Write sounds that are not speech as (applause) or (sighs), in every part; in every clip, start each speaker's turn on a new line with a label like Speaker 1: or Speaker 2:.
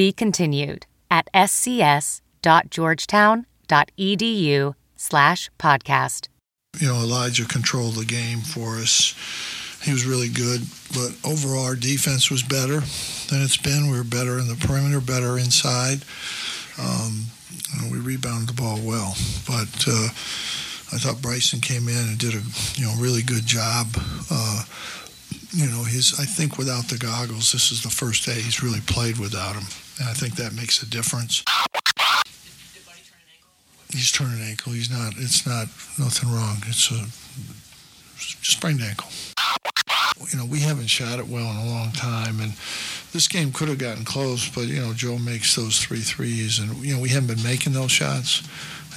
Speaker 1: Be continued at scs.georgetown.edu slash podcast.
Speaker 2: You know, Elijah controlled the game for us. He was really good, but overall our defense was better than it's been. We were better in the perimeter, better inside. Um, you know, we rebounded the ball well, but uh, I thought Brycen came in and did a you know really good job. Uh, you know, his I think without the goggles, this is the first day he's really played without them, and I think that makes a difference. He's turned an ankle. He's not. It's not nothing wrong. It's a sprained ankle. You know, we haven't shot it well in a long time, and this game could have gotten close, but you know, Joe makes those three threes, and you know, we haven't been making those shots,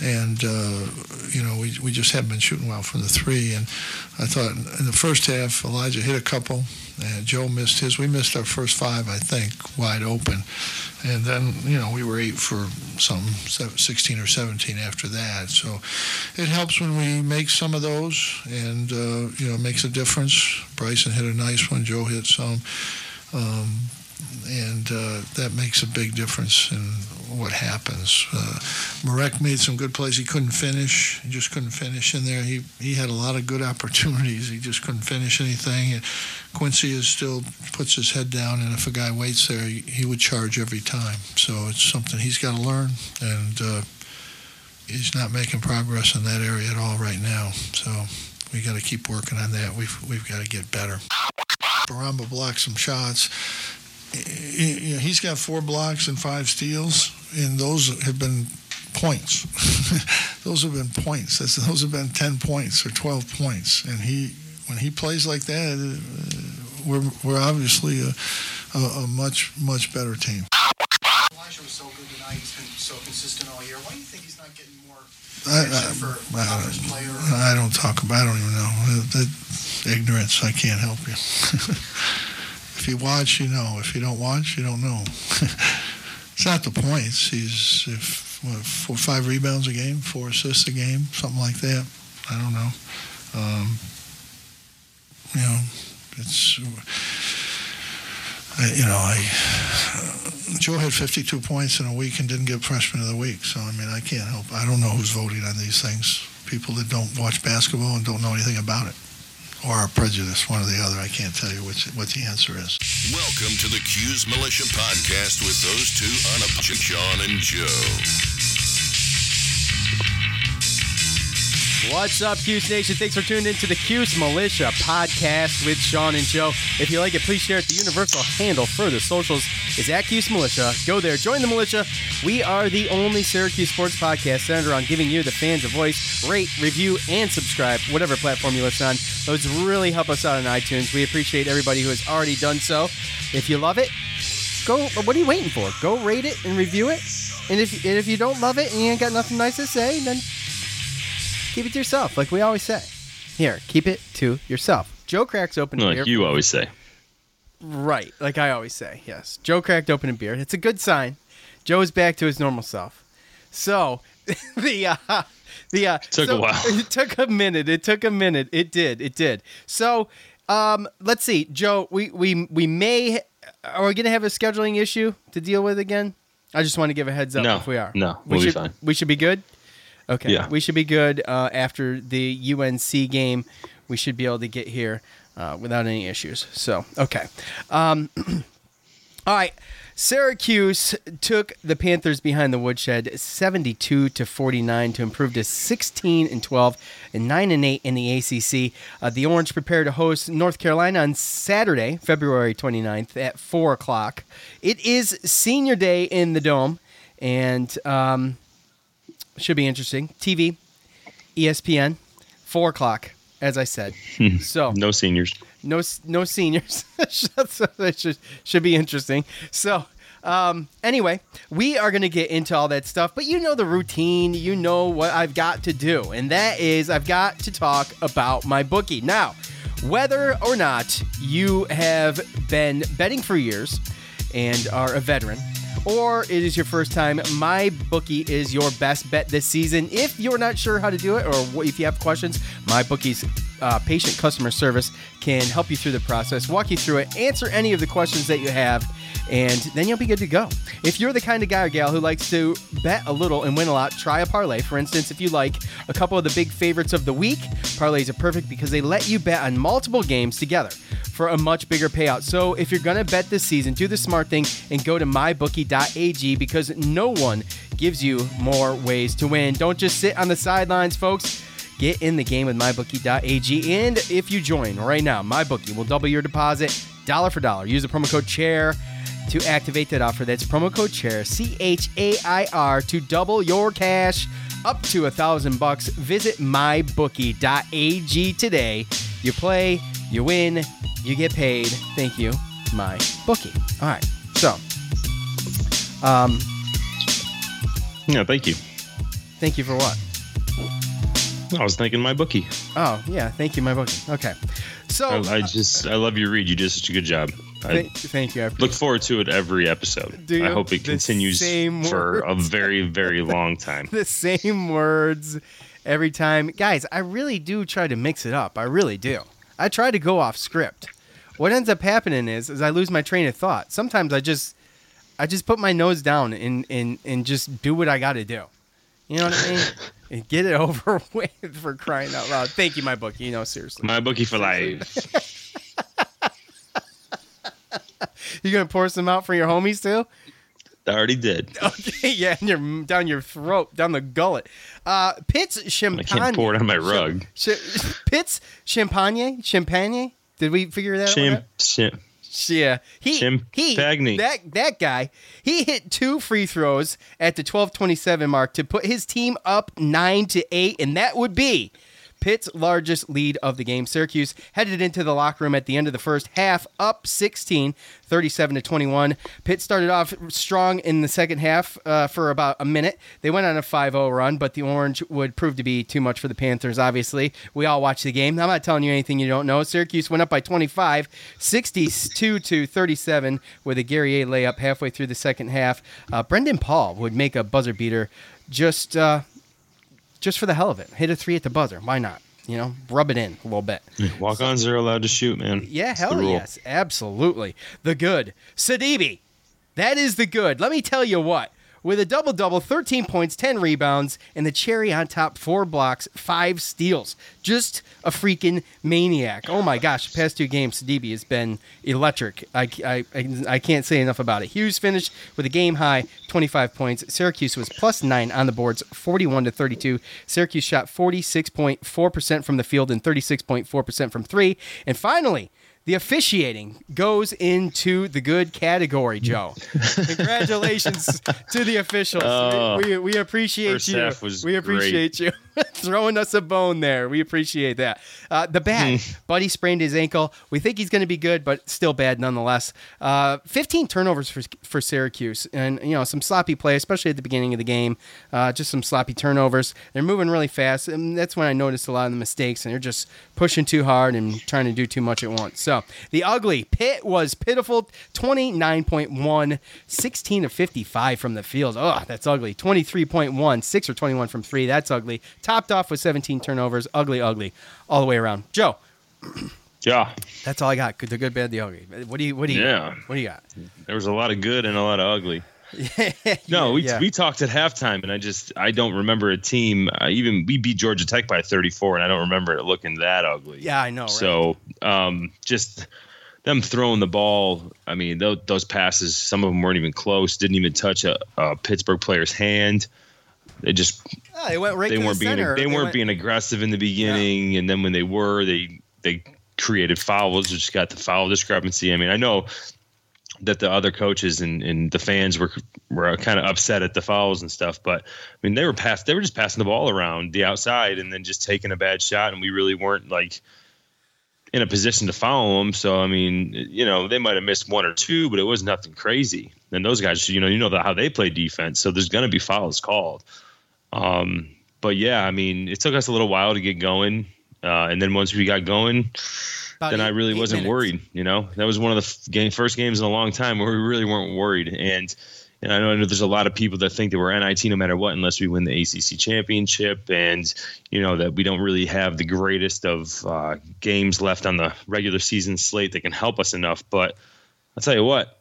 Speaker 2: and uh, you know, we we just haven't been shooting well from the three. And I thought in the first half, Elijah hit a couple, and Joe missed his. We missed our first five, I think, wide open, and then you know, we were eight for some 16 or 17 after that. So it helps when we make some of those, and uh, you know, makes a difference. Brycen hit a nice one. Joe hit some. Um, and uh, that makes a big difference in what happens. Uh, Marek made some good plays. He couldn't finish. He just couldn't finish in there. He he had a lot of good (laughs) opportunities. He just couldn't finish anything. And Quincy is still puts his head down, and if a guy waits there, he, he would charge every time. So it's something he's got to learn, and uh, he's not making progress in that area at all right now. So we got to keep working on that. We've we've got to get better. Bourama blocked some shots you know, he's got four blocks and five steals, and those have been points. (laughs) those have been points. That's, those have been ten points or twelve points, and he when he plays like that, uh, we're we're obviously a, a, a, much much better team.
Speaker 3: Elijah was so good tonight. He's been so consistent all year. Why do you think he's not getting more I, I, for I,
Speaker 2: don't, I don't talk about. I don't even know. That, ignorance. I can't help you. (laughs) If you watch, you know. If you don't watch, you don't know. (laughs) it's not the points. He's if what, four, five rebounds a game, four assists a game, something like that. I don't know. Um, you know, it's. I, you know, I uh, Joe had 52 points in a week and didn't get freshman of the week. So I mean, I can't help. I don't know who's voting on these things. People that don't watch basketball and don't know anything about it or a prejudice, one or the other. I can't tell you which, what the answer is.
Speaker 4: Welcome to the Cuse Militia Podcast with those two unapologetic Sean and Joe.
Speaker 5: What's up, Cuse Nation? Thanks for tuning in to the Cuse Militia podcast with Sean and Joe. If you like it, please share it. The universal handle for the socials is at Cuse Militia. Go there, join the militia. We are the only Syracuse sports podcast centered on giving you, the fans, a voice. Rate, review, and subscribe, whatever platform you listen on. Those really help us out on iTunes. We appreciate everybody who has already done so. If you love it, go. What are you waiting for? Go rate it and review it. And if, and if you don't love it and you ain't got nothing nice to say, then keep it to yourself, like we always say. Here, keep it to yourself. Joe cracks open a
Speaker 6: like
Speaker 5: beer.
Speaker 6: you always say.
Speaker 5: Right, like I always say. Yes, Joe cracked open a beer. It's a good sign. Joe is back to his normal self. So (laughs) the uh, the uh,
Speaker 6: took
Speaker 5: so,
Speaker 6: a while. (laughs)
Speaker 5: It took a minute. It took a minute. It did. It did. So um, let's see, Joe. We we we may are we gonna have a scheduling issue to deal with again? I just want to give a heads up
Speaker 6: no,
Speaker 5: if we are.
Speaker 6: No,
Speaker 5: we
Speaker 6: we'll
Speaker 5: should,
Speaker 6: be fine.
Speaker 5: We should be good. Okay.
Speaker 6: Yeah.
Speaker 5: We should be good uh, after the UNC game. We should be able to get here uh, without any issues. So, okay. Um, (clears throat) all right. Syracuse took the Panthers behind the woodshed 72 to 49 to improve to 16 and 12 and 9 and 8 in the ACC. Uh, the Orange prepare to host North Carolina on Saturday, February 29th at 4 o'clock. It is senior day in the Dome, and um, should be interesting. TV, ESPN, 4 o'clock, as I said. so
Speaker 6: no seniors
Speaker 5: no no seniors. (laughs) so it should should be interesting. So, Um, anyway, we are going to get into all that stuff, but you know the routine. You know what I've got to do, and that is I've got to talk about my bookie. Now, whether or not you have been betting for years and are a veteran, or it is your first time, my bookie is your best bet this season. If you're not sure how to do it, or if you have questions, my bookie's uh, patient customer service can help you through the process, walk you through it, answer any of the questions that you have, and then you'll be good to go. If you're the kind of guy or gal who likes to bet a little and win a lot, try a parlay. For instance, if you like a couple of the big favorites of the week, parlays are perfect because they let you bet on multiple games together for a much bigger payout. So if you're going to bet this season, do the smart thing and go to mybookie.ag because no one gives you more ways to win. Don't just sit on the sidelines, folks. Get in the game with mybookie.ag. And if you join right now, MyBookie will double your deposit dollar for dollar. Use the promo code CHAIR to activate that offer. That's promo code CHAIR, C H A I R, to double your cash up to a thousand bucks. Visit mybookie.ag today. You play, you win, you get paid. Thank you, my bookie. All right. So, um,
Speaker 6: Yeah, thank you.
Speaker 5: thank you for what?
Speaker 6: I was thinking my bookie.
Speaker 5: Oh, yeah. Thank you, my bookie. Okay. So,
Speaker 6: I, I just I love your read. You did such a good job. I
Speaker 5: thank, thank you. I
Speaker 6: look forward to it every episode. I hope it continues for a very very (laughs) long time.
Speaker 5: the same words every time. Guys, I really do try to mix it up. I really do. I try to go off script. What ends up happening is is I lose my train of thought. Sometimes I just I just put my nose down and and, and just do what I got to do. You know what I mean? (laughs) and get it (laughs) over with for crying out loud. Thank you, my bookie. You know, seriously.
Speaker 6: My bookie for life. (laughs)
Speaker 5: You gonna pour some out for your homies too?
Speaker 6: I already did. (laughs)
Speaker 5: Okay, yeah, and your down your throat, down the gullet. Uh, Pitt's champagne.
Speaker 6: I can't pour it on my rug.
Speaker 5: Ch- Pitt's champagne, champagne. Did we figure that out? Yeah, he he
Speaker 6: Champagnie.
Speaker 5: that that guy. He hit two free throws at the twelve twenty seven mark to put his team up nine to eight, and that would be. Pitt's largest lead of the game. Syracuse headed into the locker room at the end of the first half, up 16, 37 to 21. Pitt started off strong in the second half uh, for about a minute. They went on a 5 0 run, but the Orange would prove to be too much for the Panthers, obviously. We all watched the game. I'm not telling you anything you don't know. Syracuse went up by 25, 62 to 37 with a Guerrier layup halfway through the second half. Uh, Brendan Paul would make a buzzer beater just. Uh, just for the hell of it. Hit a three at the buzzer. Why not? You know, rub it in a little bit.
Speaker 6: Walk ons are allowed to shoot, man.
Speaker 5: Yeah,
Speaker 6: the
Speaker 5: hell yes. Absolutely. The good. Sidibe. That is the good. Let me tell you what. With a double double, 13 points, 10 rebounds, and the cherry on top, four blocks, five steals. Just a freaking maniac. Oh my gosh, the past two games, Sidibe has been electric. I, I, I, can't say enough about it. Hughes finished with a game high 25 points. Syracuse was plus nine on the boards, 41 to 32. Syracuse shot 46.4% from the field and 36.4% from three. And finally, the officiating goes into the good category, Joe. (laughs) Congratulations to the officials.
Speaker 6: Oh,
Speaker 5: we, we, we appreciate
Speaker 6: first
Speaker 5: you.
Speaker 6: half was
Speaker 5: we appreciate you (laughs) throwing us a bone there. We appreciate that. Uh, the bat, Buddy sprained his ankle. We think he's going to be good, but still bad nonetheless. Uh, 15 turnovers for, for Syracuse, and you know some sloppy play, especially at the beginning of the game. Uh, just some sloppy turnovers. They're moving really fast, and that's when I noticed a lot of the mistakes. And they're just pushing too hard and trying to do too much at once. So the ugly Pitt was pitiful. 29.1, 16 of 55 from the field. Oh, that's ugly. 23.1, 6 or 21 from three. That's ugly. Topped off with 17 turnovers. Ugly, ugly, all the way around. Joe, (clears throat)
Speaker 6: Yeah,
Speaker 5: that's all I got. The good, bad, the ugly. What do you? What do you?
Speaker 6: Yeah.
Speaker 5: What do you got?
Speaker 6: there was a lot of good and a lot of ugly. (laughs) No, we,
Speaker 5: yeah.
Speaker 6: we talked at halftime, and I just I don't remember a team. Uh, even we beat Georgia Tech by 34, and I don't remember it looking that ugly.
Speaker 5: Yeah, I know. Right?
Speaker 6: So um, just them throwing the ball. I mean, those, those passes, some of them weren't even close. Didn't even touch a, a Pittsburgh player's hand. They just
Speaker 5: Oh, they went right
Speaker 6: they weren't
Speaker 5: the
Speaker 6: being
Speaker 5: center.
Speaker 6: they weren't
Speaker 5: went-
Speaker 6: being aggressive in the beginning, and then when they were, they they created fouls. Just got the foul discrepancy. I mean, I know that the other coaches and, and the fans were were kind of upset at the fouls and stuff, but I mean, they were pass they were just passing the ball around the outside and then just taking a bad shot, and we really weren't like in a position to follow them. So I mean, you know, they might have missed one or two, but it was nothing crazy. And those guys, you know, you know how they play defense, so there's going to be fouls called. Um, but yeah, I mean, it took us a little while to get going, uh, and then once we got going, About then eight, I really wasn't minutes. worried. You know, that was one of the f- game, first games in a long time where we really weren't worried, and and I know there's a lot of people that think that we're NIT no matter what, unless we win the ACC championship, and you know that we don't really have the greatest of uh, games left on the regular season slate that can help us enough. But I'll tell you what,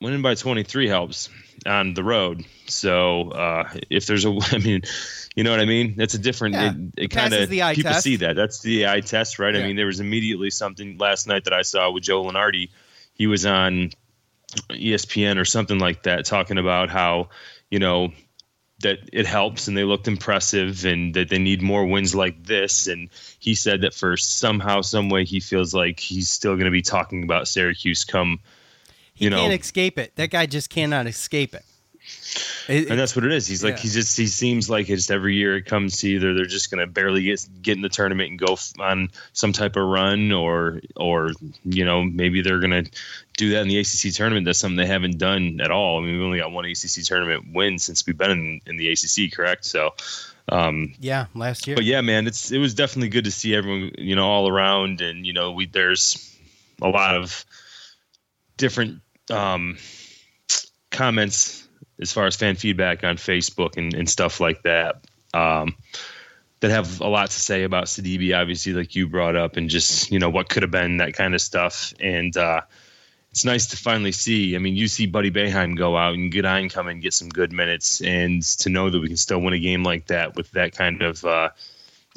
Speaker 6: winning by 23 helps on the road. So uh, if there's a, (laughs) I mean, you know what I mean? That's a different. Yeah. It, it kind of people test. see that. That's the eye test, right? Yeah. I mean, there was immediately something last night that I saw with Joe Lunardi. He was on ESPN or something like that, talking about how you know that it helps and they looked impressive and that they need more wins like this. And he said that for somehow, some way, he feels like he's still going to be talking about Syracuse come.
Speaker 5: He you can't escape it. That guy just cannot escape it.
Speaker 6: It, and that's what it is. He's like yeah. he just he seems like it's every year it comes to either they're just going to barely get get in the tournament and go on some type of run, or or you know maybe they're going to do that in the ACC tournament. That's something they haven't done at all. I mean, we've only got one ACC tournament win since we've been in, in the ACC, correct? So. Um,
Speaker 5: yeah, last year.
Speaker 6: But yeah, man, it's it was definitely good to see everyone, you know, all around, and you know, we there's a lot of different um, comments as far as fan feedback on Facebook and, and stuff like that. Um, that have a lot to say about Sidibe, obviously, like you brought up, and just you know what could have been that kind of stuff. And uh, it's nice to finally see. I mean, you see Buddy Boeheim go out and Goodine come and get some good minutes, and to know that we can still win a game like that with that kind of uh,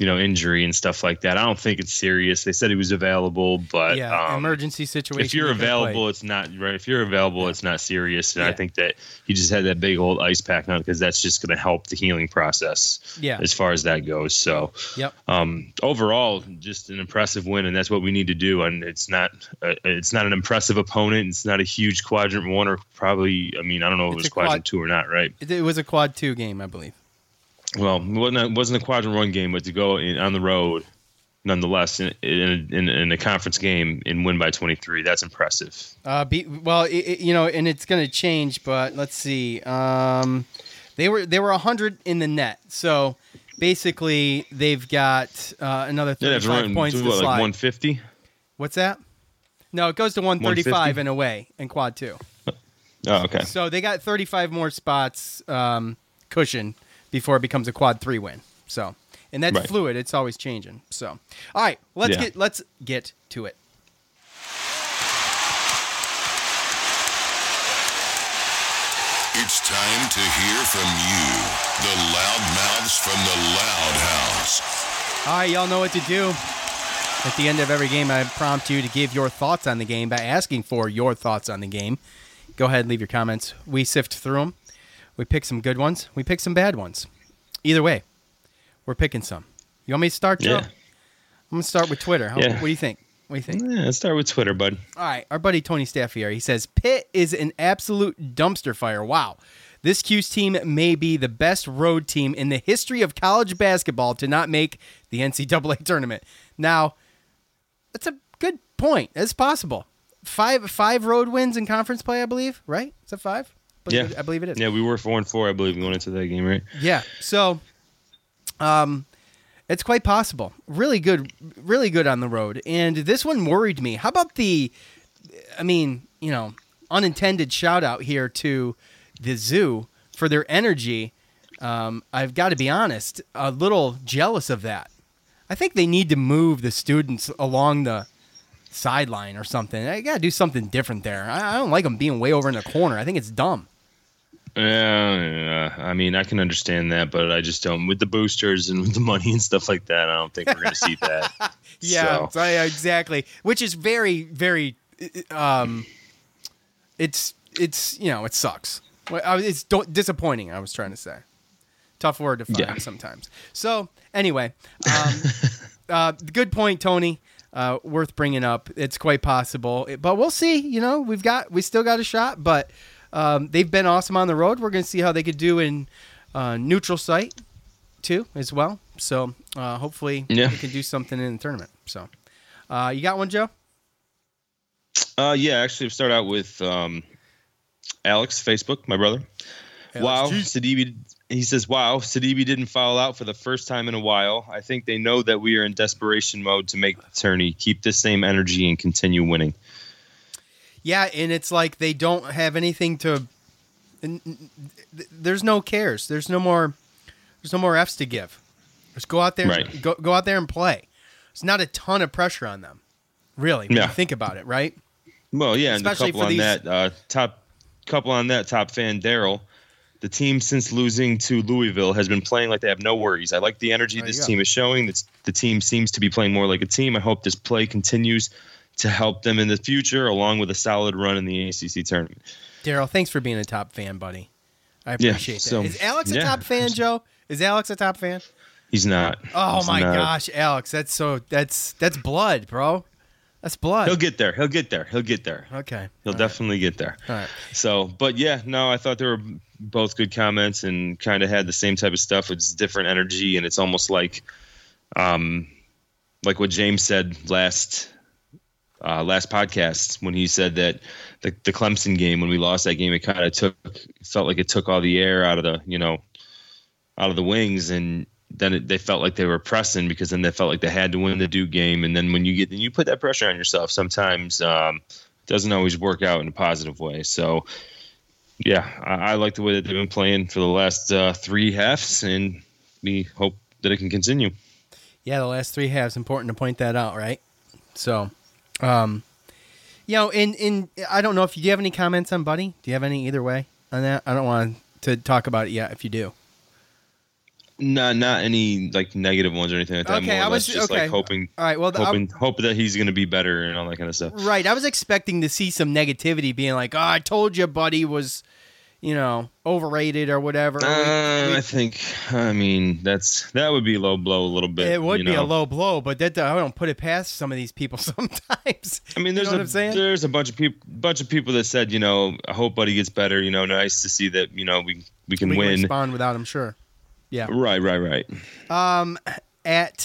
Speaker 6: you know, injury and stuff like that. I don't think it's serious. They said he was available, but
Speaker 5: yeah, um, emergency situation.
Speaker 6: If you're available, it's not right. If you're available, yeah. it's not serious. And yeah. I think that he just had that big old ice pack on because that's just going to help the healing process.
Speaker 5: Yeah,
Speaker 6: as far as that goes. So,
Speaker 5: yep.
Speaker 6: Um, overall, just an impressive win, and that's what we need to do. And it's not, uh, it's not an impressive opponent. It's not a huge quadrant one or probably. I mean, I don't know if it's it was quadrant quad, two or not. Right?
Speaker 5: It, it was a quad two game, I believe
Speaker 6: well, it wasn't, wasn't a quadrant one game, but to go in, on the road, nonetheless, in, in, in, in, a conference game and win by 23, that's impressive.
Speaker 5: Uh, be, well, it, it, you know, and it's going to change, but let's see. Um, they were they were 100 in the net, so basically they've got uh, another 35 yeah, points to, what, slide. Like
Speaker 6: 150.
Speaker 5: What's that? No, it goes to 135 in a way in quad two.
Speaker 6: Oh, okay.
Speaker 5: So they got 35 more spots um, cushion before it becomes a quad three win. So, and that's right. fluid; it's always changing. So, all right, let's yeah. get let's get to it.
Speaker 4: It's time to hear from you, the loudmouths from the Loud House.
Speaker 5: All right, y'all know what to do. At the end of every game, I prompt you to give your thoughts on the game by asking for your thoughts on the game. Go ahead and leave your comments. We sift through them we pick some good ones. We pick some bad ones. Either way, we're picking some. You want me to start, Joe? Yeah. I'm gonna start with Twitter. How, yeah. What do you think? What do you think?
Speaker 6: Yeah, let's start with Twitter, bud.
Speaker 5: All right, our buddy Tony Staff here. He says Pitt is an absolute dumpster fire. Wow. This Q's team may be the best road team in the history of college basketball to not make the NCAA tournament. Now, that's a good point. It's possible. Five five road wins in conference play, I believe. Right? Is that five?
Speaker 6: Yeah,
Speaker 5: I believe it is.
Speaker 6: Yeah, we were four and four, I believe, going into that game, right?
Speaker 5: Yeah. So, um, it's quite possible. Really good, really good on the road. And this one worried me. How about the? I mean, you know, unintended shout out here to the zoo for their energy. Um, I've got to be honest, a little jealous of that. I think they need to move the students along the sideline or something. I got to do something different there. I, I don't like them being way over in the corner. I think it's dumb.
Speaker 6: Yeah, I mean, I can understand that, but I just don't with the boosters and with the money and stuff like that. I don't think we're going to see that. (laughs)
Speaker 5: yeah, so. exactly. Which is very, very. Um, it's it's you know it sucks. It's disappointing. I was trying to say. Tough word to find yeah. sometimes. So anyway, um, (laughs) uh, good point, Tony. Uh, worth bringing up. It's quite possible, but we'll see. You know, we've got we still got a shot, but um, they've been awesome on the road. We're going to see how they could do in uh, neutral site too, as well. So uh, hopefully yeah. they can do something in the tournament. So. Uh, you got one, Joe?
Speaker 6: Uh, yeah, actually, start out with um, Alex Facebook, my brother.
Speaker 5: Alex
Speaker 6: wow,
Speaker 5: G.
Speaker 6: Sidibe. He says, "Wow, Sidibe didn't foul out for the first time in a while. I think they know that we are in desperation mode to make the tourney. Keep the same energy and continue winning."
Speaker 5: Yeah, and it's like they don't have anything to. There's no cares. There's no more. There's no more Fs to give. Just go out there.
Speaker 6: Right.
Speaker 5: Go go out there and play. There's not a ton of pressure on them, really. When
Speaker 6: Yeah.
Speaker 5: you think about it, right?
Speaker 6: Well, yeah, and a
Speaker 5: Especially
Speaker 6: couple
Speaker 5: for
Speaker 6: on
Speaker 5: these-
Speaker 6: that uh, top couple on that top fan Daryl. The team since losing to Louisville has been playing like they have no worries. I like the energy
Speaker 5: There
Speaker 6: this team is showing. It's, the team seems to be playing more like a team. I hope this play continues to help them in the future, along with a solid run in the ACC tournament.
Speaker 5: Daryl, thanks for being a top fan, buddy. I
Speaker 6: Yeah,
Speaker 5: appreciate
Speaker 6: so-
Speaker 5: that. Is Alex a
Speaker 6: yeah.
Speaker 5: top fan, Joe? Is Alex a top fan?
Speaker 6: He's not.
Speaker 5: Oh
Speaker 6: He's
Speaker 5: my
Speaker 6: not.
Speaker 5: gosh, Alex, that's so that's that's blood, bro. That's blood.
Speaker 6: He'll get there. He'll get there. He'll get there.
Speaker 5: okay.
Speaker 6: He'll
Speaker 5: All right.
Speaker 6: definitely get there.
Speaker 5: All right.
Speaker 6: So, but yeah, no, I thought they were both good comments and kind of had the same type of stuff. It's different energy, and it's almost like, um, like what James said last uh, last podcast when he said that the the Clemson game when we lost that game, it kind of took felt like it took all the air out of the you know out of the wings and. Then it, they felt like they were pressing because then they felt like they had to win the Duke game, and then when you get then you put that pressure on yourself, sometimes um, doesn't always work out in a positive way. So, yeah, I, I like the way that they've been playing for the last uh, three halves, and we hope that it can continue.
Speaker 5: Yeah, the last three halves. Important to point that out, right? So, um, you know, in in I don't know if you do you have any comments on Buddy. Do you have any either way on that? I don't want to talk about it yet. If you do,
Speaker 6: Not not any like negative ones or anything like that.
Speaker 5: Okay,
Speaker 6: More
Speaker 5: I was-
Speaker 6: just
Speaker 5: okay.
Speaker 6: like hoping,
Speaker 5: all right. Well, the,
Speaker 6: hoping, hope that he's going to be better and all that kind of stuff.
Speaker 5: right. I was expecting to see some negativity, being like, "Oh, I told you, Buddy was, you know, overrated or whatever."
Speaker 6: Uh,
Speaker 5: we-
Speaker 6: I think. I mean, that's that would be a low blow a little bit.
Speaker 5: it would
Speaker 6: you
Speaker 5: be a low blow, but that I don't put it past some of these people (laughs) sometimes.
Speaker 6: I mean,
Speaker 5: You
Speaker 6: there's
Speaker 5: know what
Speaker 6: a there's a bunch of people bunch of people that said, you know, I hope Buddy gets better. You know, nice to see that. You know, we we can
Speaker 5: we
Speaker 6: win.
Speaker 5: can respond without him, sure. Yeah.
Speaker 6: Right, right, right.
Speaker 5: Um, at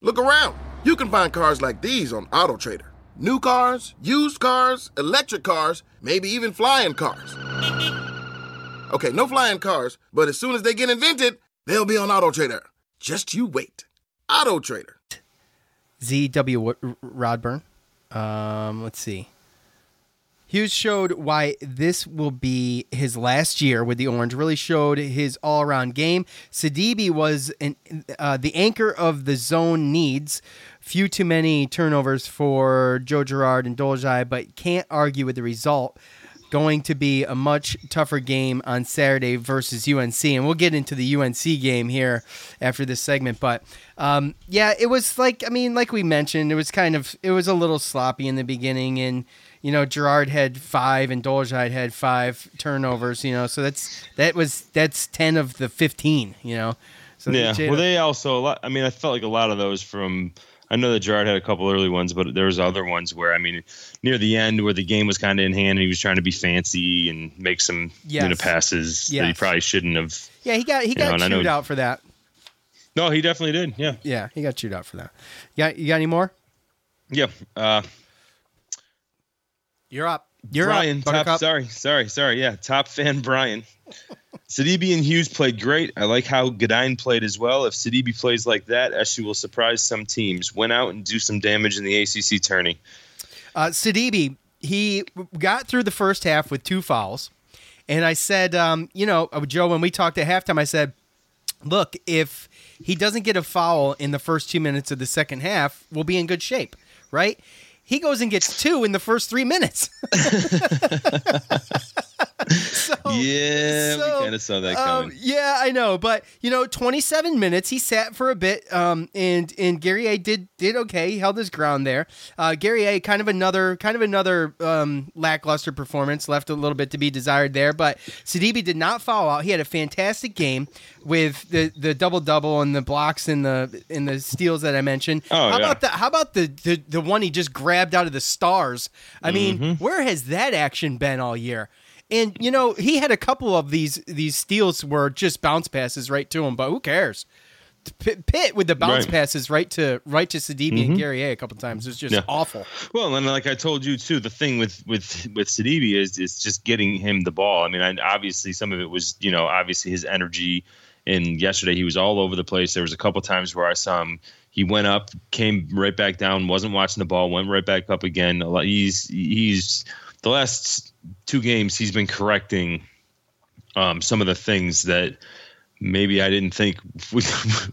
Speaker 7: Look around. You can find cars like these on AutoTrader. New cars, used cars, electric cars, maybe even flying cars. Okay, no flying cars, but as soon as they get invented, they'll be on AutoTrader. Just you wait. AutoTrader.
Speaker 5: ZW Rodburn. Um, let's see. Hughes showed why this will be his last year with the Orange. Really showed his all-around game. Sidibe was an, uh, the anchor of the zone needs. Few too many turnovers for Joe Girard and Dolezaj, but can't argue with the result. Going to be a much tougher game on Saturday versus UNC, and we'll get into the UNC game here after this segment. But um, yeah, it was like I mean, like we mentioned, it was kind of it was a little sloppy in the beginning, and you know Girard had five and Dolezaj had five turnovers. You know, so that's that was that's ten of the fifteen. You know, So
Speaker 6: yeah.
Speaker 5: Jada-
Speaker 6: Well, they also a lot. I mean, I felt like a lot of those from. I know that Girard had a couple early ones, but there was other ones where I mean, near the end where the game was kind of in hand, and he was trying to be fancy and make some you know
Speaker 5: Yes.
Speaker 6: passes that he probably shouldn't have.
Speaker 5: yeah, he got he got
Speaker 6: know,
Speaker 5: chewed
Speaker 6: know-
Speaker 5: out for that.
Speaker 6: No, he definitely did. Yeah.
Speaker 5: Yeah, he got chewed out for that. Yeah, you got any more?
Speaker 6: Yeah. Uh,
Speaker 5: You're up. You're
Speaker 6: Brian,
Speaker 5: up.
Speaker 6: top, sorry, sorry, sorry. Yeah, top fan Brian. Sidibe and Hughes played great. I like how Goodine played as well. If Sidibe plays like that, SU will surprise some teams. Went out and do some damage in the ACC tourney.
Speaker 5: Uh, Sidibe, he got through the first half with two fouls. And I said, um, you know, uh, Joe, when we talked at halftime, I said, look, if he doesn't get a foul in the first two minutes of the second half, we'll be in good shape, right? He goes and gets two in the first three minutes. (laughs) so,
Speaker 6: yeah,
Speaker 5: so,
Speaker 6: we kind of saw that
Speaker 5: um,
Speaker 6: coming.
Speaker 5: yeah, I know, but you know, 27 minutes he sat for a bit, um, and and Guerrier did did okay. He held his ground there. Uh, Guerrier kind of another kind of another um, lackluster performance, left a little bit to be desired there. But Sidibe did not foul out. He had a fantastic game with the the double double and the blocks and the and the steals that I mentioned.
Speaker 6: Oh,
Speaker 5: how
Speaker 6: yeah.
Speaker 5: about the how about the, the the one he just grabbed out of the stars? I mean,
Speaker 6: Mm-hmm.
Speaker 5: where has that action been all year? And you know, he had a couple of these these steals were just bounce passes right to him, but who cares? Pitt, Pitt with the bounce
Speaker 6: Right.
Speaker 5: passes right to right to Sidibe and Guerrier a couple times was just
Speaker 6: Yeah.
Speaker 5: awful.
Speaker 6: Well, and like I told you too, the thing with with with Sidibe is is just getting him the ball. I mean, I, obviously some of it was you know obviously his energy. And yesterday he was all over the place. There was a couple times where I saw him. He went up, came right back down, wasn't watching the ball, went right back up again. He's he's the last two games he's been correcting um, some of the things that maybe I didn't think (laughs) we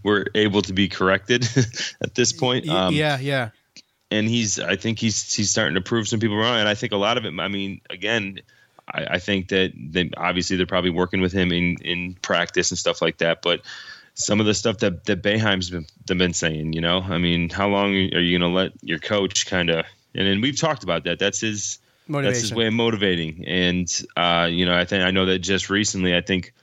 Speaker 6: were able to be corrected (laughs) at this point. Um,
Speaker 5: yeah, yeah.
Speaker 6: and he's I think he's he's starting to prove some people wrong. And I think a lot of it. I mean, again, I, I think that they obviously they're probably working with him in in practice and stuff like that. But some of the stuff that that Boeheim's been, been saying, you know, I mean, how long are you going to let your coach kind of? And then we've talked about that. That's his. That's his way of motivating. And uh, you know, I think I know that just recently, I think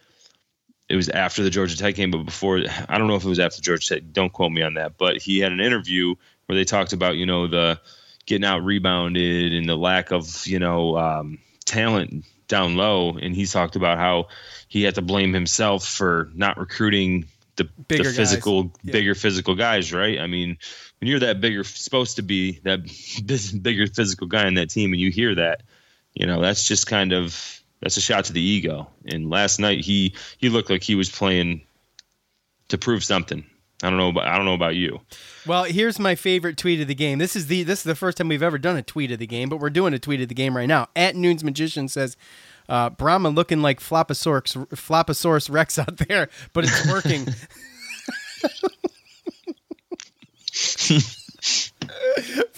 Speaker 6: it was after the Georgia Tech game, but before I don't know if it was after Georgia Tech. Don't quote me on that. But he had an interview where they talked about you know the getting out rebounded and the lack of you know um, talent down low, and he talked about how he had to blame himself for not recruiting the,
Speaker 5: Bigger
Speaker 6: the physical,
Speaker 5: Yeah.
Speaker 6: bigger physical guys, right? I mean, when you're that bigger, supposed to be that (laughs) bigger physical guy in that team, and you hear that, you know, that's just kind of that's a shot to the ego. And last night he he looked like he was playing to prove something. I don't know. About, I don't know about you.
Speaker 5: Well, here's my favorite tweet of the game. This is the this is the first time we've ever done a tweet of the game, but we're doing a tweet of the game right now. At Noons Magician says, uh, "Brahma looking like Floposaurus Floposaurus Rex out there, but it's working." (laughs)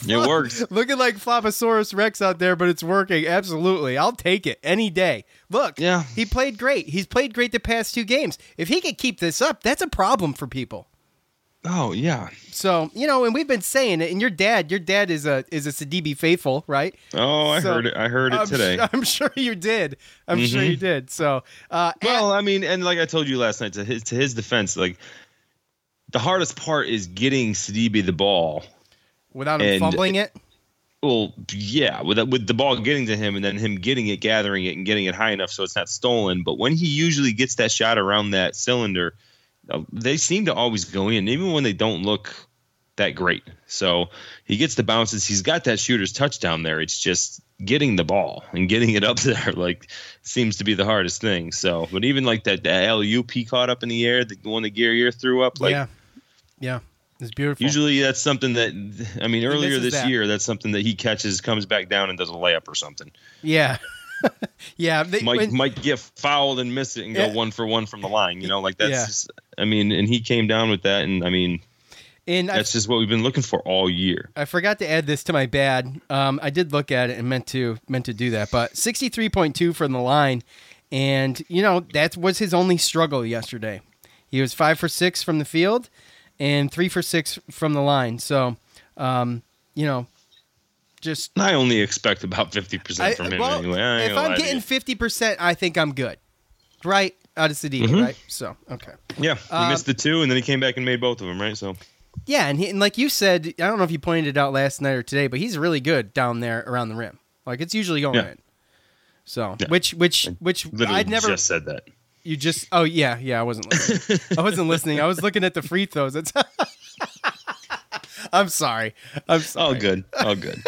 Speaker 6: It works.
Speaker 5: looking like Floposaurus Rex out there, but it's working. Absolutely, I'll take it any day. Look,
Speaker 6: Yeah.
Speaker 5: he played great. He's played great the past two games. If he could keep this up, that's a problem for people.
Speaker 6: Oh yeah.
Speaker 5: So you know, and we've been saying it. And your dad, your dad is a is a Sidibe faithful, right?
Speaker 6: Oh, I
Speaker 5: So,
Speaker 6: heard it. I heard it
Speaker 5: I'm
Speaker 6: today.
Speaker 5: su- (laughs) I'm sure you did. I'm sure you did. So, uh,
Speaker 6: Well, I mean, and like I told you last night, to his to his defense, like the hardest part is getting Sidibe the ball.
Speaker 5: without him fumbling it,
Speaker 6: Well, yeah, with with the ball getting to him and then him getting it, gathering it, and getting it high enough so it's not stolen. But when he usually gets that shot around that cylinder, Uh, they seem to always go in, even when they don't look that great. So he gets the bounces. He's got that shooter's touchdown there. It's just getting the ball and getting it up (laughs) there like seems to be the hardest thing. So, but even like that, LUP caught up in the air, the one that Guerrier threw up, like
Speaker 5: yeah, yeah, it's beautiful.
Speaker 6: Usually that's something that I mean earlier this
Speaker 5: that.
Speaker 6: year that's something that he catches, comes back down and does a layup or something.
Speaker 5: yeah, (laughs) yeah. They,
Speaker 6: Might
Speaker 5: when-
Speaker 6: might get fouled and miss it and go one for one from the line. You know, like that's
Speaker 5: Yeah.
Speaker 6: just, I mean, and he came down with that, and I mean
Speaker 5: and I,
Speaker 6: that's just what we've been looking for all year.
Speaker 5: I forgot to add this to my bad. Um, I did look at it and meant to meant to do that, but sixty three point two from the line, and you know that was his only struggle yesterday. He was five for six from the field, and three for six from the line. So, um, you know, just
Speaker 6: I only expect about fifty percent from him
Speaker 5: well,
Speaker 6: anyway.
Speaker 5: If I'm getting fifty percent, I think I'm good. Right? out of Sedina,
Speaker 6: Mhm.
Speaker 5: right? So okay.
Speaker 6: Yeah, he
Speaker 5: Um,
Speaker 6: missed the two, and then he came back and made both of them, right? So
Speaker 5: Yeah, and, he, and like you said, I don't know if you pointed it out last night or today, but he's really good down there around the rim. Like it's usually going
Speaker 6: Yeah.
Speaker 5: in. So
Speaker 6: Yeah.
Speaker 5: which which which
Speaker 6: literally
Speaker 5: I'd never
Speaker 6: just said that.
Speaker 5: you just oh yeah yeah I wasn't listening. I wasn't listening. I was looking at the free throws. It's (laughs) I'm sorry. I'm sorry.
Speaker 6: All good. All good.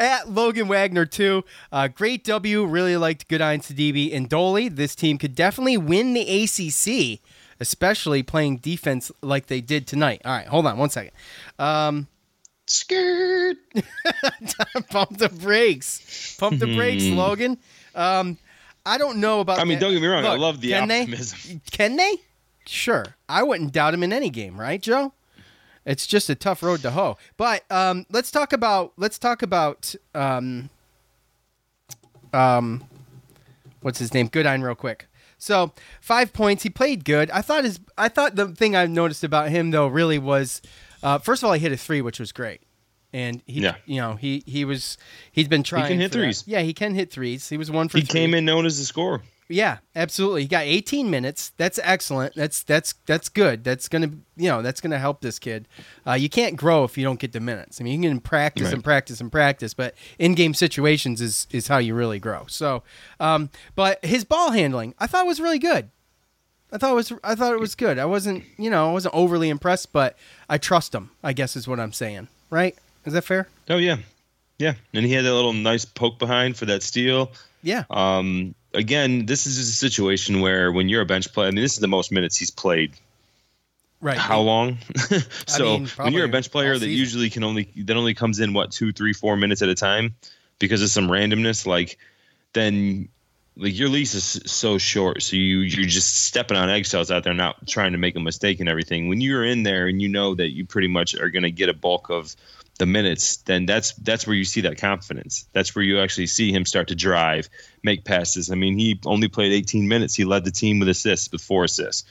Speaker 5: At Logan Wagner too. Uh, great W. Really liked Goodine Sidibe and Dolly. This team could definitely win the ACC, especially playing defense like they did tonight. All right, hold on one second. Um,
Speaker 6: Skirt. (laughs)
Speaker 5: Pump the brakes. Pump the brakes,
Speaker 6: Hmm.
Speaker 5: Logan. Um, I don't know about.
Speaker 6: I mean,
Speaker 5: that-
Speaker 6: don't get me wrong. I love the
Speaker 5: can they?
Speaker 6: optimism.
Speaker 5: Can they? Sure. I wouldn't doubt him in any game, right, Joe? It's just a tough road to hoe. But um, let's talk about let's talk about um, um, what's his name? Goodine, real quick. So five points. He played good. I thought his. I thought the thing I noticed about him though really was, uh, first of all, he hit a three, which was great. And he,
Speaker 6: Yeah.
Speaker 5: you know, he he was he's been trying.
Speaker 6: He can hit
Speaker 5: for that.
Speaker 6: threes.
Speaker 5: Yeah, he can hit threes. He was one for.
Speaker 6: He
Speaker 5: three.
Speaker 6: came in known as the scorer.
Speaker 5: Yeah, absolutely. He got 18 minutes. That's excellent. That's that's that's good. That's gonna you know that's gonna help this kid. Uh, you can't grow if you don't get the minutes. I mean, you can practice
Speaker 6: Right.
Speaker 5: and practice and practice, but in game situations is is how you really grow. So, um, but his ball handling, I thought was really good. I thought it was I thought it was good. I wasn't you know I wasn't overly impressed, but I trust him. I guess is what I'm saying. Right? Is that fair?
Speaker 6: Oh yeah, yeah. And he had that little nice poke behind for that steal.
Speaker 5: Yeah.
Speaker 6: Um, again, this is just a situation where when you're a bench player, I mean, this is the most minutes he's played.
Speaker 5: Right.
Speaker 6: How long? (laughs) so
Speaker 5: mean,
Speaker 6: when you're a bench player that usually can only that only comes in what two, three, four minutes at a time because of some randomness, like then like your lease is so short, so you you're just stepping on eggshells out there, not trying to make a mistake and everything. When you're in there and you know that you pretty much are going to get a bulk of the minutes, then that's that's where you see that confidence. That's where you actually see him start to drive, make passes. I mean, he only played 18 minutes. He led the team with assists, with four assists.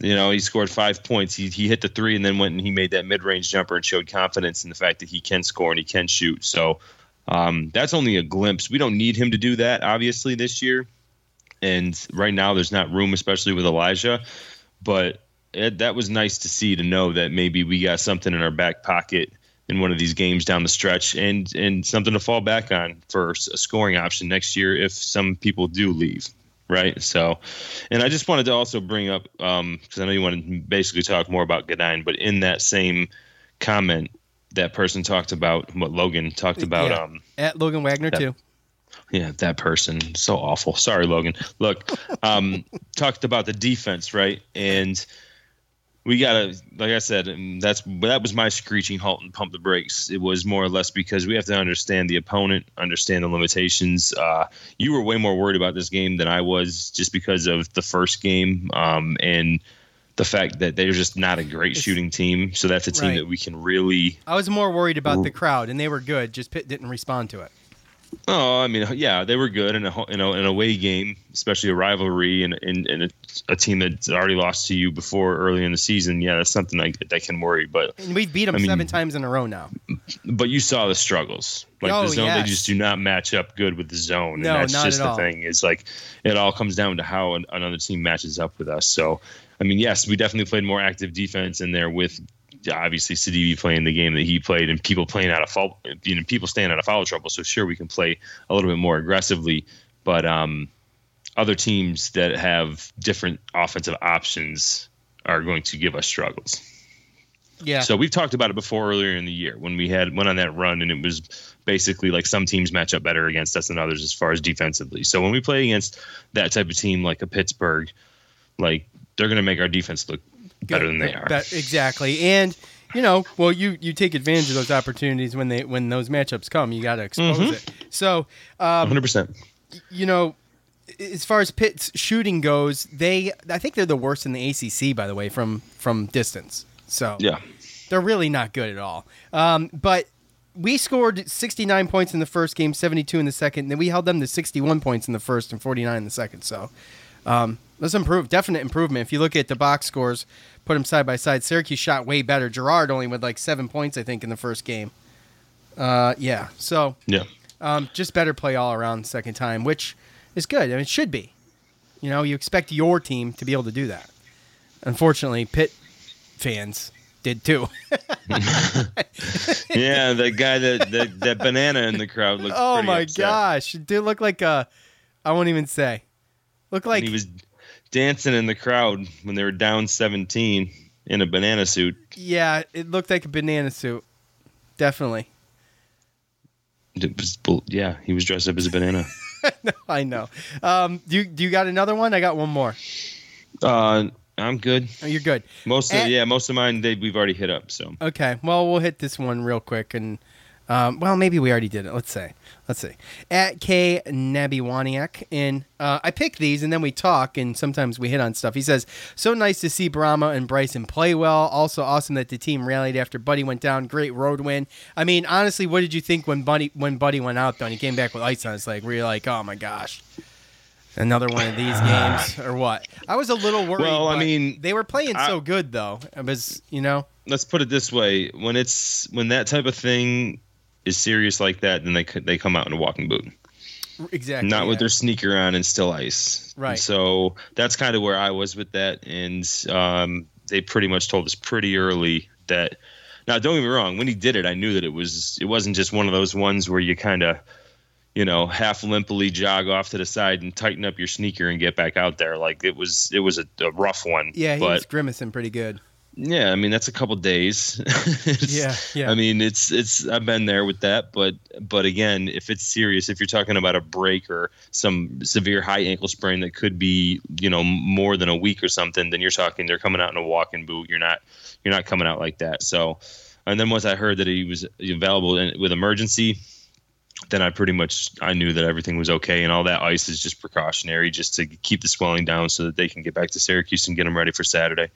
Speaker 6: You know, he scored five points. He, he hit the three and then went and he made that mid range jumper and showed confidence in the fact that he can score and he can shoot. So um, that's only a glimpse. We don't need him to do that, obviously, this year. And right now, there's not room, especially with Elijah. But it, that was nice to see to know that maybe we got something in our back pocket in one of these games down the stretch and and something to fall back on for a scoring option next year if some people do leave right so and i just wanted to also bring up um because i know you want to basically talk more about Goodine, but in that same comment that person talked about what logan talked about
Speaker 5: Yeah.
Speaker 6: um
Speaker 5: At Logan Wagner
Speaker 6: that-
Speaker 5: too.
Speaker 6: yeah, that person. So awful. Sorry, Logan. Look, um, (laughs) talked about the defense, right? And we gotta, like I said, that's that was my screeching halt and pump the brakes. It was more or less because we have to understand the opponent, understand the limitations. Uh, you were way more worried about this game than I was, just because of the first game um, and the fact that they're just not a great shooting team. So that's a team
Speaker 5: Right.
Speaker 6: that we can really
Speaker 5: I was more worried about the crowd, and they were good. Just Pitt didn't respond to it.
Speaker 6: Oh, I mean, yeah, they were good in a in a, an away game, especially a rivalry and and, and a, a team that's already lost to you before early in the season. Yeah, that's something like that can worry. But
Speaker 5: And we've beat them
Speaker 6: I mean-
Speaker 5: seven times in a row now.
Speaker 6: but you saw the struggles. Like
Speaker 5: Oh,
Speaker 6: the zone,
Speaker 5: yes.
Speaker 6: they just do not match up good with the zone.
Speaker 5: No,
Speaker 6: and that's
Speaker 5: not
Speaker 6: just
Speaker 5: at
Speaker 6: the
Speaker 5: all.
Speaker 6: thing. Is like it all comes down to how an, another team matches up with us. So, I mean, yes, we definitely played more active defense in there with obviously Sidibe playing the game that he played and people playing out of foul, you know, people staying out of foul trouble. So sure, we can play a little bit more aggressively, but um, other teams that have different offensive options are going to give us struggles.
Speaker 5: Yeah.
Speaker 6: So we've talked about it before earlier in the year when we had went on that run, and it was basically like some teams match up better against us than others as far as defensively. So when we play against that type of team like a Pittsburgh, like they're going to make our defense look better than they are.
Speaker 5: That- exactly. And you know, well, you you take advantage of those opportunities when they when those matchups come. You got to expose
Speaker 6: Mhm.
Speaker 5: it. So, um,
Speaker 6: 100%.
Speaker 5: you know, as far as Pitt's shooting goes, they I think they're the worst in the ACC, by the way, from from distance. So
Speaker 6: Yeah.
Speaker 5: they're really not good at all. Um, but we scored 69 points in the first game, 72 in the second. And then we held them to 61 points in the first and 49 in the second. So um, let's improve. Definite improvement. If you look at the box scores, put them side by side. Syracuse shot way better. Girard only with like seven points, I think, in the first game. Uh, yeah. So
Speaker 6: Yeah.
Speaker 5: um, just better play all around second time, which is good. I mean, it should be. You know, you expect your team to be able to do that. Unfortunately, Pitt fans did too. (laughs)
Speaker 6: yeah, the guy that, that that banana in the crowd looked.
Speaker 5: Oh my
Speaker 6: upset.
Speaker 5: gosh, did look like a. I won't even say. Look like
Speaker 6: And he was dancing in the crowd when they were down 17 in a banana suit.
Speaker 5: yeah, it looked like a banana suit. Definitely.
Speaker 6: It was yeah, he was dressed up as a banana. (laughs)
Speaker 5: no, I know. Um, do you do you got another one? I got one more.
Speaker 6: Uh, I'm good.
Speaker 5: Oh, you're good.
Speaker 6: Most of
Speaker 5: And-
Speaker 6: yeah, most of mine they, we've already hit up. So
Speaker 5: Okay. Well, we'll hit this one real quick, and um, well, maybe we already did it. Let's say. Let's see. At K Nabiwaniak, and uh, I pick these, and then we talk, and sometimes we hit on stuff. He says, "So nice to see Bourama and Brycen play well. Also awesome that the team rallied after Buddy went down. Great road win. I mean, honestly, what did you think when Buddy when Buddy went out though? And he came back with ice on his leg. Were you like, oh my gosh?" Another one of these games, (sighs) or what? I was a little worried.
Speaker 6: Well, I mean,
Speaker 5: they were playing
Speaker 6: I-
Speaker 5: so good, though. It was, you know,
Speaker 6: let's put it this way: when it's when that type of thing is serious like that, then they they come out in a walking boot,
Speaker 5: exactly.
Speaker 6: not with their sneaker on and still ice.
Speaker 5: Right.
Speaker 6: So that's kind of where I was with that, and um, they pretty much told us pretty early that. Now, don't get me wrong. When he did it, I knew that it was it wasn't just one of those ones where you kind of, you know, half limply jog off to the side and tighten up your sneaker and get back out there. Like it was it was a, a rough one.
Speaker 5: Yeah, he
Speaker 6: but
Speaker 5: was grimacing pretty good.
Speaker 6: Yeah, I mean that's a couple days. (laughs)
Speaker 5: Yeah, yeah.
Speaker 6: I mean it's it's I've been there with that, but but again, if it's serious, if you're talking about a break or some severe high ankle sprain that could be you know more than a week or something, then you're talking they're coming out in a walking boot. You're not you're not coming out like that. So, and then once I heard that he was available in, with emergency, then I pretty much I knew that everything was okay, and all that ice is just precautionary, just to keep the swelling down, so that they can get back to Syracuse and get them ready for Saturday.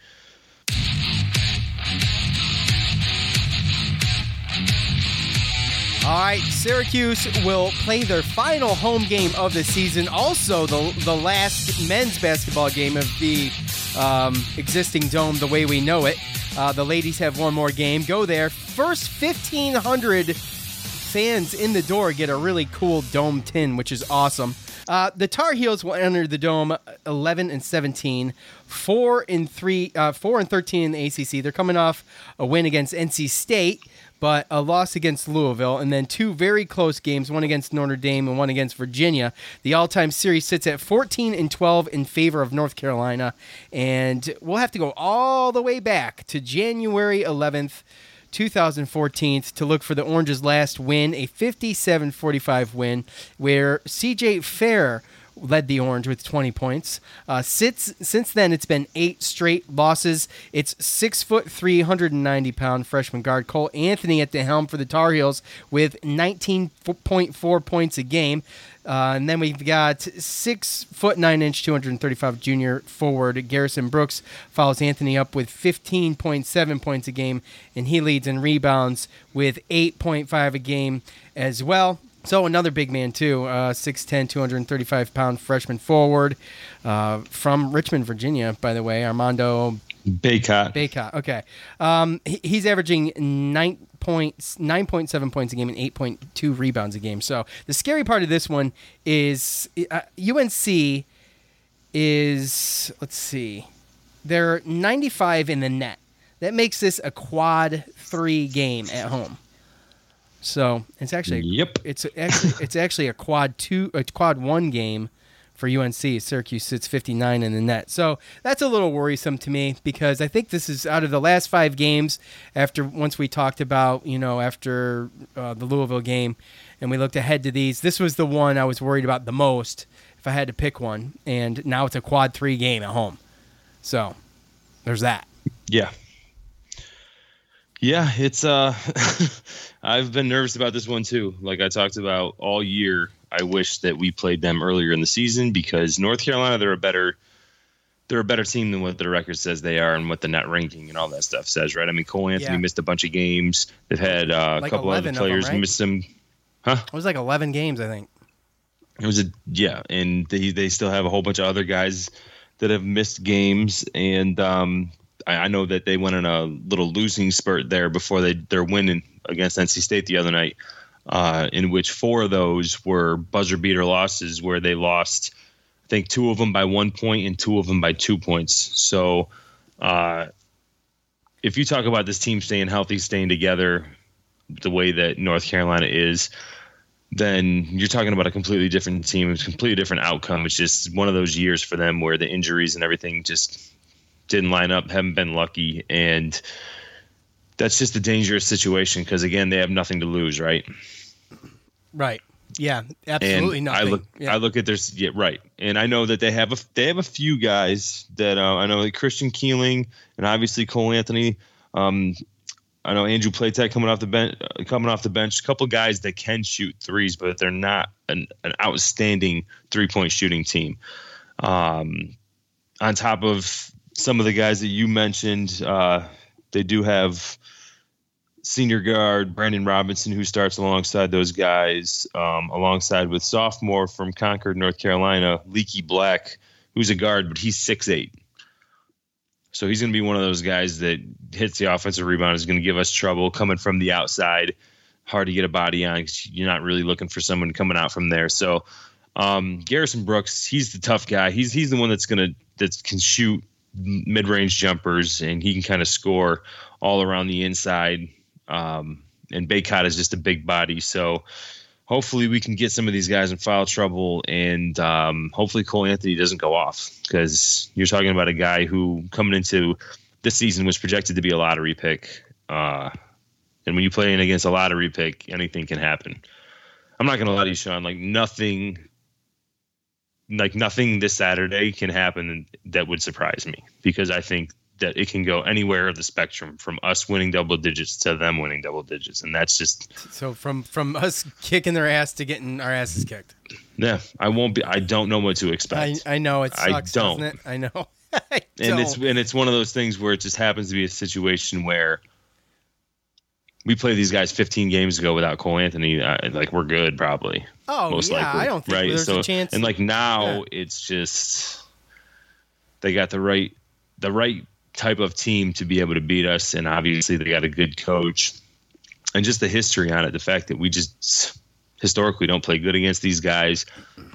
Speaker 5: All right, Syracuse will play their final home game of the season. Also, the the last men's basketball game of the um, existing dome, the way we know it. Uh, the ladies have one more game. Go there. First, fifteen hundred fans in the door get a really cool dome tin, which is awesome. Uh, the Tar Heels will enter the dome 11 and 17, four and three, uh, four and 13 in the ACC. They're coming off a win against NC State, but a loss against Louisville, and then two very close games, one against Notre Dame and one against Virginia. The all-time series sits at 14 and 12 in favor of North Carolina, and we'll have to go all the way back to January 11th. 2014 to look for the Orange's last win, a 57 45 win, where CJ Fair led the Orange with 20 points. Uh, since, since then, it's been eight straight losses. It's six foot, 390 pound freshman guard Cole Anthony at the helm for the Tar Heels with 19.4 points a game. Uh, and then we've got six foot nine inch, 235 junior forward Garrison Brooks follows Anthony up with 15.7 points a game, and he leads in rebounds with 8.5 a game as well. So another big man too, uh, 6'10", 235 pound freshman forward uh, from Richmond, Virginia. By the way, Armando
Speaker 6: Bacot.
Speaker 5: Bacot. Okay. Um, he- he's averaging nine points, nine point seven points a game, and eight point two rebounds a game. So the scary part of this one is uh, UNC is let's see, they're ninety five in the net. That makes this a quad three game at home. So it's actually
Speaker 6: Yep.
Speaker 5: It's actually (laughs) it's actually a quad two, a quad one game for UNC. Syracuse sits 59 in the net. So that's a little worrisome to me because I think this is out of the last five games after once we talked about, you know, after uh, the Louisville game and we looked ahead to these, this was the one I was worried about the most if I had to pick one. And now it's a quad three game at home. So there's that.
Speaker 6: Yeah. Yeah, it's uh (laughs) I've been nervous about this one too. Like I talked about all year, I wish that we played them earlier in the season because North Carolina they're a better they're a better team than what the record says they are and what the net ranking and all that stuff says, right? I mean, Cole Anthony
Speaker 5: Yeah.
Speaker 6: missed a bunch of games. They've had uh,
Speaker 5: Like
Speaker 6: a couple other
Speaker 5: of them,
Speaker 6: players
Speaker 5: right?
Speaker 6: miss some Huh?
Speaker 5: It was like 11 games, I think.
Speaker 6: it was a yeah, and they they still have a whole bunch of other guys that have missed games, and um, I, know that they went on a little losing spurt there before they they're winning against NC State the other night, uh, in which four of those were buzzer beater losses where they lost. I think two of them by one point and two of them by two points. So, uh, if you talk about this team staying healthy, staying together, the way that North Carolina is, then you're talking about a completely different team, a completely different outcome. It's just one of those years for them where the injuries and everything just didn't line up, haven't been lucky, and that's just a dangerous situation because again, they have nothing to lose, right?
Speaker 5: Right. Yeah, absolutely
Speaker 6: and
Speaker 5: nothing.
Speaker 6: I look,
Speaker 5: yeah.
Speaker 6: I look at their yeah, right, and I know that they have a they have a few guys that uh, I know like Christian Keeling and obviously Cole Anthony. Um, I know Andrew Platek coming off the bench, uh, coming off the bench. A couple guys that can shoot threes, but they're not an, an outstanding three point shooting team. Um, on top of some of the guys that you mentioned, uh, they do have senior guard Brandon Robinson, who starts alongside those guys, um, alongside with sophomore from Concord, North Carolina, Leaky Black, who's a guard, but he's six eight. So he's going to be one of those guys that hits the offensive rebound, is going to give us trouble coming from the outside. Hard to get a body on because you're not really looking for someone coming out from there. So um, Garrison Brooks, he's the tough guy. He's he's the one that's gonna that can shoot mid range jumpers and he can kind of score all around the inside. Um, and Bacot is just a big body, so hopefully we can get some of these guys in foul trouble, and um, hopefully Cole Anthony doesn't go off because you're talking about a guy who coming into this season was projected to be a lottery pick. Uh, and when you play in against a lottery pick, anything can happen. I'm not gonna lie to you, Sean. Like nothing, like nothing this Saturday can happen that would surprise me because I think that it can go anywhere of the spectrum from us winning double digits to them winning double digits, and that's just
Speaker 5: so from from us kicking their ass to getting our asses kicked.
Speaker 6: yeah. I won't be. I don't know what to expect.
Speaker 5: I know it sucks, I
Speaker 6: don't.
Speaker 5: doesn't it? I know. (laughs) I
Speaker 6: and it's and it's one of those things where it just happens to be a situation where we played these guys 15 games ago without Cole Anthony. Uh, like we're good, probably.
Speaker 5: Oh,
Speaker 6: most
Speaker 5: yeah,
Speaker 6: likely,
Speaker 5: I don't think
Speaker 6: right.
Speaker 5: there's
Speaker 6: so
Speaker 5: a chance-
Speaker 6: and like now
Speaker 5: Yeah.
Speaker 6: it's just they got the right the right type of team to be able to beat us, and obviously they got a good coach, and just the history on it. The fact that we just historically don't play good against these guys.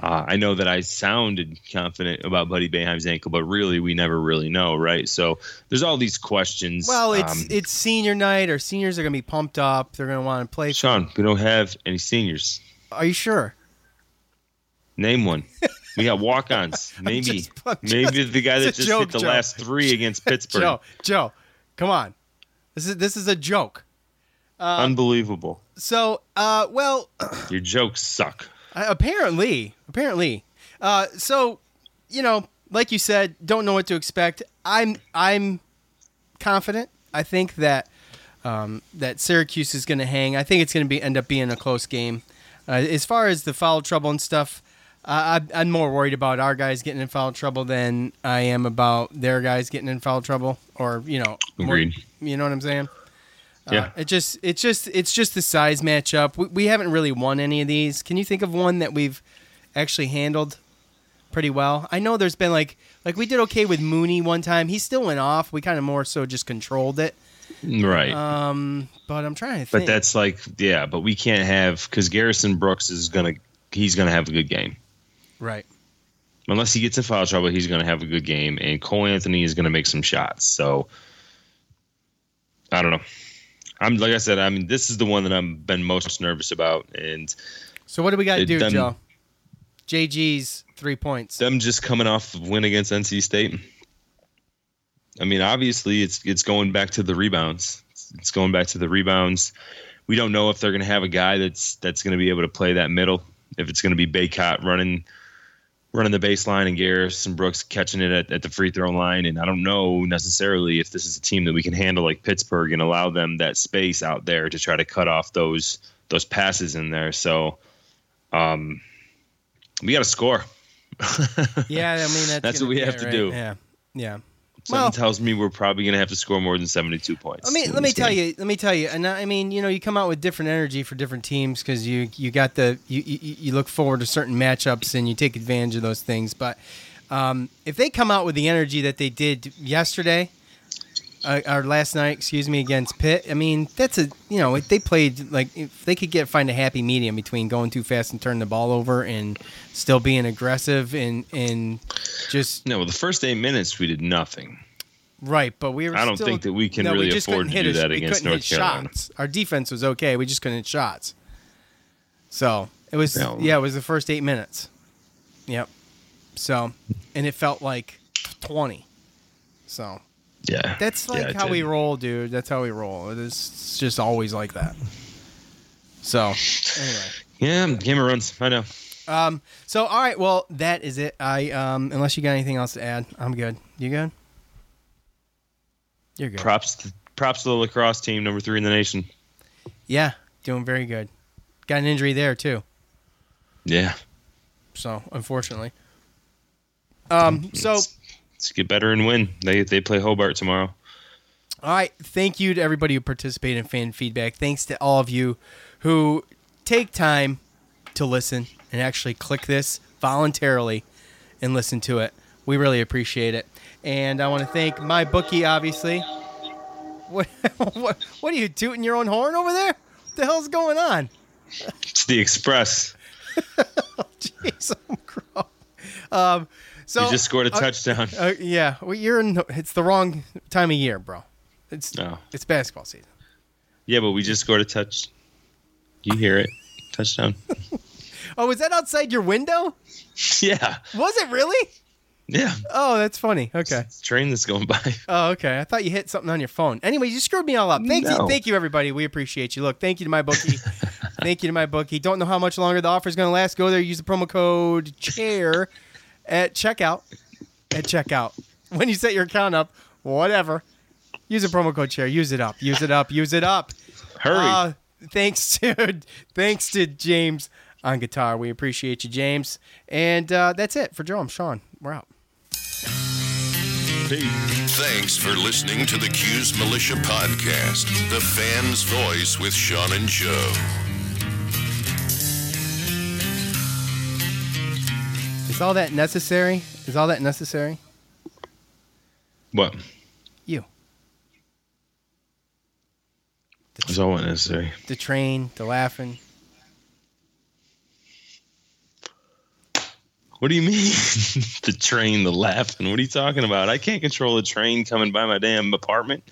Speaker 6: Uh, I know that I sounded confident about Buddy Boeheim's ankle, but really we never really know, right? So there's all these questions.
Speaker 5: Well, it's
Speaker 6: Um,
Speaker 5: it's senior night. Our seniors are gonna be pumped up. They're gonna want to play.
Speaker 6: Sean, we don't have any seniors.
Speaker 5: Are you sure?
Speaker 6: Name one. We got walk-ons. (laughs) Maybe,
Speaker 5: just-
Speaker 6: maybe the guy that just
Speaker 5: joke,
Speaker 6: hit the
Speaker 5: Joe.
Speaker 6: last three against (laughs) Pittsburgh.
Speaker 5: Joe, Joe, come on. This is this is a joke.
Speaker 6: Unbelievable.
Speaker 5: So, uh, well, (clears throat)
Speaker 6: Your jokes suck.
Speaker 5: Uh, apparently, apparently. Uh, so, you know, like you said, don't know what to expect. I'm I'm confident. I think that um, that Syracuse is going to hang. I think it's going to be end up being a close game. Uh, as far as the foul trouble and stuff, uh, I, I'm more worried about our guys getting in foul trouble than I am about their guys getting in foul trouble. Or you know, more- you know what I'm saying?
Speaker 6: Yeah.
Speaker 5: Uh, it just it's just it's just the size matchup. We, we haven't really won any of these. Can you think of one that we've actually handled pretty well? I know there's been like like we did okay with Mooney one time. He still went off. We kind of more so just controlled it.
Speaker 6: Right.
Speaker 5: Um, but I'm trying to
Speaker 6: but that's like, yeah, but we can't have because Garrison Brooks is gonna he's gonna have a good game.
Speaker 5: right.
Speaker 6: Unless he gets in foul trouble, he's gonna have a good game, and Cole Anthony is gonna make some shots. So I don't know. I'm like I said, I mean, this is the one that I'm been most nervous about, and
Speaker 5: So what do we got to do,
Speaker 6: done-
Speaker 5: Joe? JG's three points.
Speaker 6: them just coming off the win against NC State. I mean, obviously, it's it's going back to the rebounds. It's, it's going back to the rebounds. We don't know if they're going to have a guy that's that's going to be able to play that middle. If it's going to be Bacot running running the baseline and Garrison Brooks catching it at, at the free throw line. And I don't know necessarily if this is a team that we can handle like Pittsburgh and allow them that space out there to try to cut off those those passes in there. So um, we got to score. (laughs)
Speaker 5: Yeah, I mean that's,
Speaker 6: That's what we have
Speaker 5: it,
Speaker 6: to do.
Speaker 5: Yeah, yeah.
Speaker 6: Something
Speaker 5: Well-
Speaker 6: tells me we're probably going to have to score more than 72 points.
Speaker 5: Let me let me tell
Speaker 6: game.
Speaker 5: you. Let me tell you. And I mean, you know, you come out with different energy for different teams because you you got the you, you you look forward to certain matchups and you take advantage of those things. But um, if they come out with the energy that they did yesterday, uh, or last night, excuse me, against Pitt. I mean, that's a you know they played like if they could get find a happy medium between going too fast and turning the ball over and still being aggressive and and just
Speaker 6: no. The first eight minutes we did nothing.
Speaker 5: Right, but we were.
Speaker 6: I don't
Speaker 5: still,
Speaker 6: think that we can
Speaker 5: no,
Speaker 6: really
Speaker 5: we
Speaker 6: afford to do
Speaker 5: a,
Speaker 6: that against North Carolina.
Speaker 5: Shots. Our defense was okay. We just couldn't hit shots. So it was no. yeah, it was the first eight minutes. Yep. So, and it felt like twenty. So
Speaker 6: yeah,
Speaker 5: that's like
Speaker 6: yeah,
Speaker 5: how we roll, dude. That's how we roll. It is it's just always like that. So anyway.
Speaker 6: Yeah, game of runs. I know.
Speaker 5: Um. So all right. Well, that is it. I um. Unless you got anything else to add, I'm good. You good? You're good.
Speaker 6: Props. To, props to the lacrosse team, number three in the nation.
Speaker 5: Yeah, doing very good. Got an injury there too.
Speaker 6: Yeah.
Speaker 5: So unfortunately. Um. So
Speaker 6: let's get better and win. They they play Hobart tomorrow.
Speaker 5: All right. Thank you to everybody who participated in fan feedback. Thanks to all of you who take time to listen and actually click this voluntarily and listen to it. We really appreciate it. And I want to thank my bookie, obviously. What, (laughs) what, what are you tooting your own horn over there? What the hell's going on?
Speaker 6: It's the Express. (laughs)
Speaker 5: Jeez, i'm (laughs) um, so
Speaker 6: you just scored a uh, touchdown.
Speaker 5: Uh, yeah, well, you're in. It's the wrong time of year, bro. It's
Speaker 6: no.
Speaker 5: it's basketball season.
Speaker 6: Yeah, but we just scored a touch. You hear it? Touchdown. (laughs)
Speaker 5: oh, was that outside your window? (laughs)
Speaker 6: Yeah.
Speaker 5: Was it really?
Speaker 6: Yeah.
Speaker 5: Oh, that's funny. Okay.
Speaker 6: It's train that's going by. (laughs)
Speaker 5: Oh, okay. I thought you hit something on your phone. Anyway, you screwed me all up. Thank no. you, thank you, everybody. We appreciate you. Look, thank you to my bookie. thank you to my bookie. Don't know how much longer the offer is going to last. Go there, use the promo code chair at checkout. At checkout, (laughs) when you set your account up, whatever, use a promo code chair. Use it up. Use it up. Use it up.
Speaker 6: Hurry. Uh,
Speaker 5: thanks (laughs) to thanks to James on guitar. We appreciate you, James. And uh, that's it for Joe. I'm Sean. We're out.
Speaker 4: Thanks for listening to the Cuse Militia Podcast, the fan's voice with Sean and Joe.
Speaker 5: Is all that necessary? Is all that necessary?
Speaker 6: What?
Speaker 5: You.
Speaker 6: Is all necessary?
Speaker 5: The train, the laughing,
Speaker 6: What do you mean? (laughs) the train, the laughing. What are you talking about? I can't control a train coming by my damn apartment.